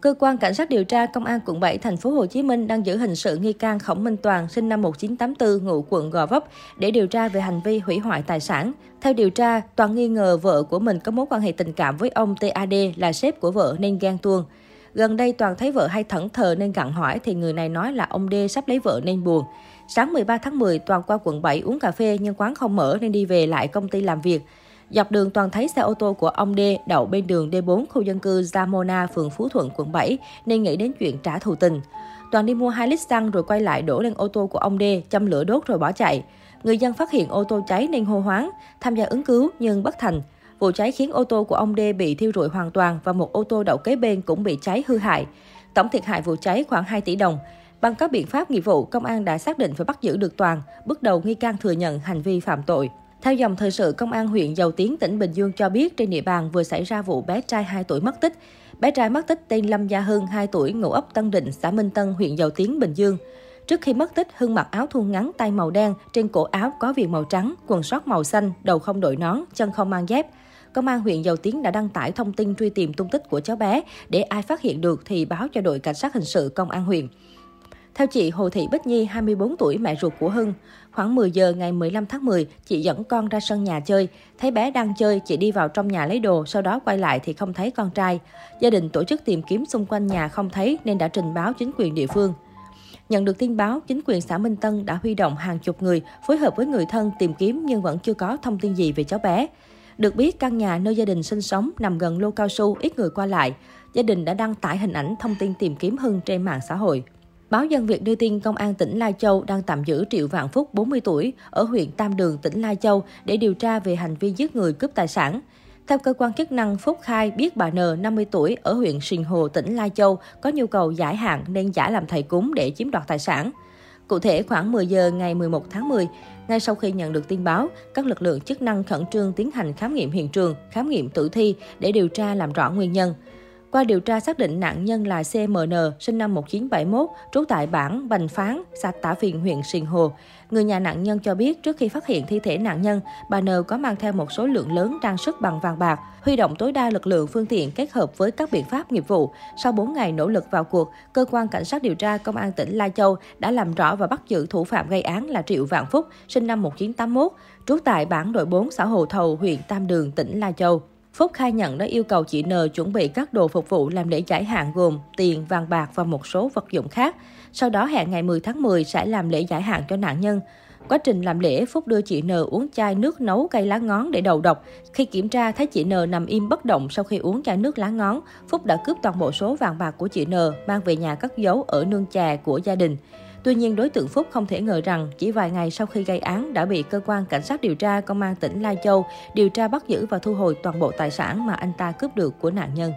Cơ quan cảnh sát điều tra Công an quận 7 thành phố Hồ Chí Minh đang giữ hình sự nghi can Khổng Minh Toàn sinh năm 1984 ngụ quận Gò Vấp để điều tra về hành vi hủy hoại tài sản. Theo điều tra, Toàn nghi ngờ vợ của mình có mối quan hệ tình cảm với ông TAD là sếp của vợ nên ghen tuông. Gần đây Toàn thấy vợ hay thẫn thờ nên gặng hỏi thì người này nói là ông D sắp lấy vợ nên buồn. Sáng 13 tháng 10, Toàn qua quận 7 uống cà phê nhưng quán không mở nên đi về lại công ty làm việc. Dọc đường toàn thấy xe ô tô của ông D đậu bên đường D4 khu dân cư Zamona, phường Phú Thuận, quận 7, nên nghĩ đến chuyện trả thù tình. Toàn đi mua 2 lít xăng rồi quay lại đổ lên ô tô của ông D, châm lửa đốt rồi bỏ chạy. Người dân phát hiện ô tô cháy nên hô hoáng, tham gia ứng cứu nhưng bất thành. Vụ cháy khiến ô tô của ông D bị thiêu rụi hoàn toàn và một ô tô đậu kế bên cũng bị cháy hư hại. Tổng thiệt hại vụ cháy khoảng 2 tỷ đồng. Bằng các biện pháp nghiệp vụ, công an đã xác định và bắt giữ được Toàn. Bước đầu nghi can thừa nhận hành vi phạm tội. Theo dòng thời sự, Công an huyện Dầu Tiến, tỉnh Bình Dương cho biết trên địa bàn vừa xảy ra vụ bé trai 2 tuổi mất tích. Bé trai mất tích tên Lâm Gia Hưng, 2 tuổi, ngụ ấp Tân Định, xã Minh Tân, huyện Dầu Tiến, Bình Dương. Trước khi mất tích, Hưng mặc áo thun ngắn tay màu đen, trên cổ áo có viền màu trắng, quần sót màu xanh, đầu không đội nón, chân không mang dép. Công an huyện Dầu Tiến đã đăng tải thông tin truy tìm tung tích của cháu bé, để ai phát hiện được thì báo cho đội cảnh sát hình sự công an huyện. Theo chị Hồ Thị Bích Nhi, 24 tuổi, mẹ ruột của Hưng, khoảng 10 giờ ngày 15 tháng 10, chị dẫn con ra sân nhà chơi. Thấy bé đang chơi, chị đi vào trong nhà lấy đồ, sau đó quay lại thì không thấy con trai. Gia đình tổ chức tìm kiếm xung quanh nhà không thấy nên đã trình báo chính quyền địa phương. Nhận được tin báo, chính quyền xã Minh Tân đã huy động hàng chục người phối hợp với người thân tìm kiếm nhưng vẫn chưa có thông tin gì về cháu bé. Được biết, căn nhà nơi gia đình sinh sống nằm gần lô cao su, ít người qua lại. Gia đình đã đăng tải hình ảnh thông tin tìm kiếm Hưng trên mạng xã hội. Báo Dân Việt đưa tin Công an tỉnh Lai Châu đang tạm giữ Triệu Vạn Phúc, 40 tuổi, ở huyện Tam Đường, tỉnh Lai Châu để điều tra về hành vi giết người cướp tài sản. Theo cơ quan chức năng, Phúc khai biết bà N, 50 tuổi, ở huyện Sìn Hồ, tỉnh Lai Châu, có nhu cầu giải hạn nên giả làm thầy cúng để chiếm đoạt tài sản. Cụ thể, khoảng 10 giờ ngày 11 tháng 10, ngay sau khi nhận được tin báo, các lực lượng chức năng khẩn trương tiến hành khám nghiệm hiện trường, khám nghiệm tử thi để điều tra làm rõ nguyên nhân. Qua điều tra xác định nạn nhân là CMN, sinh năm 1971, trú tại bản Bành Phán, xã Tả Phiền, huyện Sìn Hồ. Người nhà nạn nhân cho biết trước khi phát hiện thi thể nạn nhân, bà N có mang theo một số lượng lớn trang sức bằng vàng bạc, huy động tối đa lực lượng phương tiện kết hợp với các biện pháp nghiệp vụ. Sau 4 ngày nỗ lực vào cuộc, cơ quan cảnh sát điều tra công an tỉnh Lai Châu đã làm rõ và bắt giữ thủ phạm gây án là Triệu Vạn Phúc, sinh năm 1981, trú tại bản đội 4 xã Hồ Thầu, huyện Tam Đường, tỉnh Lai Châu. Phúc khai nhận đã yêu cầu chị N chuẩn bị các đồ phục vụ làm lễ giải hạn gồm tiền, vàng bạc và một số vật dụng khác. Sau đó hẹn ngày 10 tháng 10 sẽ làm lễ giải hạn cho nạn nhân. Quá trình làm lễ, Phúc đưa chị N uống chai nước nấu cây lá ngón để đầu độc. Khi kiểm tra, thấy chị N nằm im bất động sau khi uống chai nước lá ngón. Phúc đã cướp toàn bộ số vàng bạc của chị N, mang về nhà cất giấu ở nương chè của gia đình. Tuy nhiên, đối tượng Phúc không thể ngờ rằng chỉ vài ngày sau khi gây án đã bị cơ quan cảnh sát điều tra công an tỉnh Lai Châu điều tra bắt giữ và thu hồi toàn bộ tài sản mà anh ta cướp được của nạn nhân.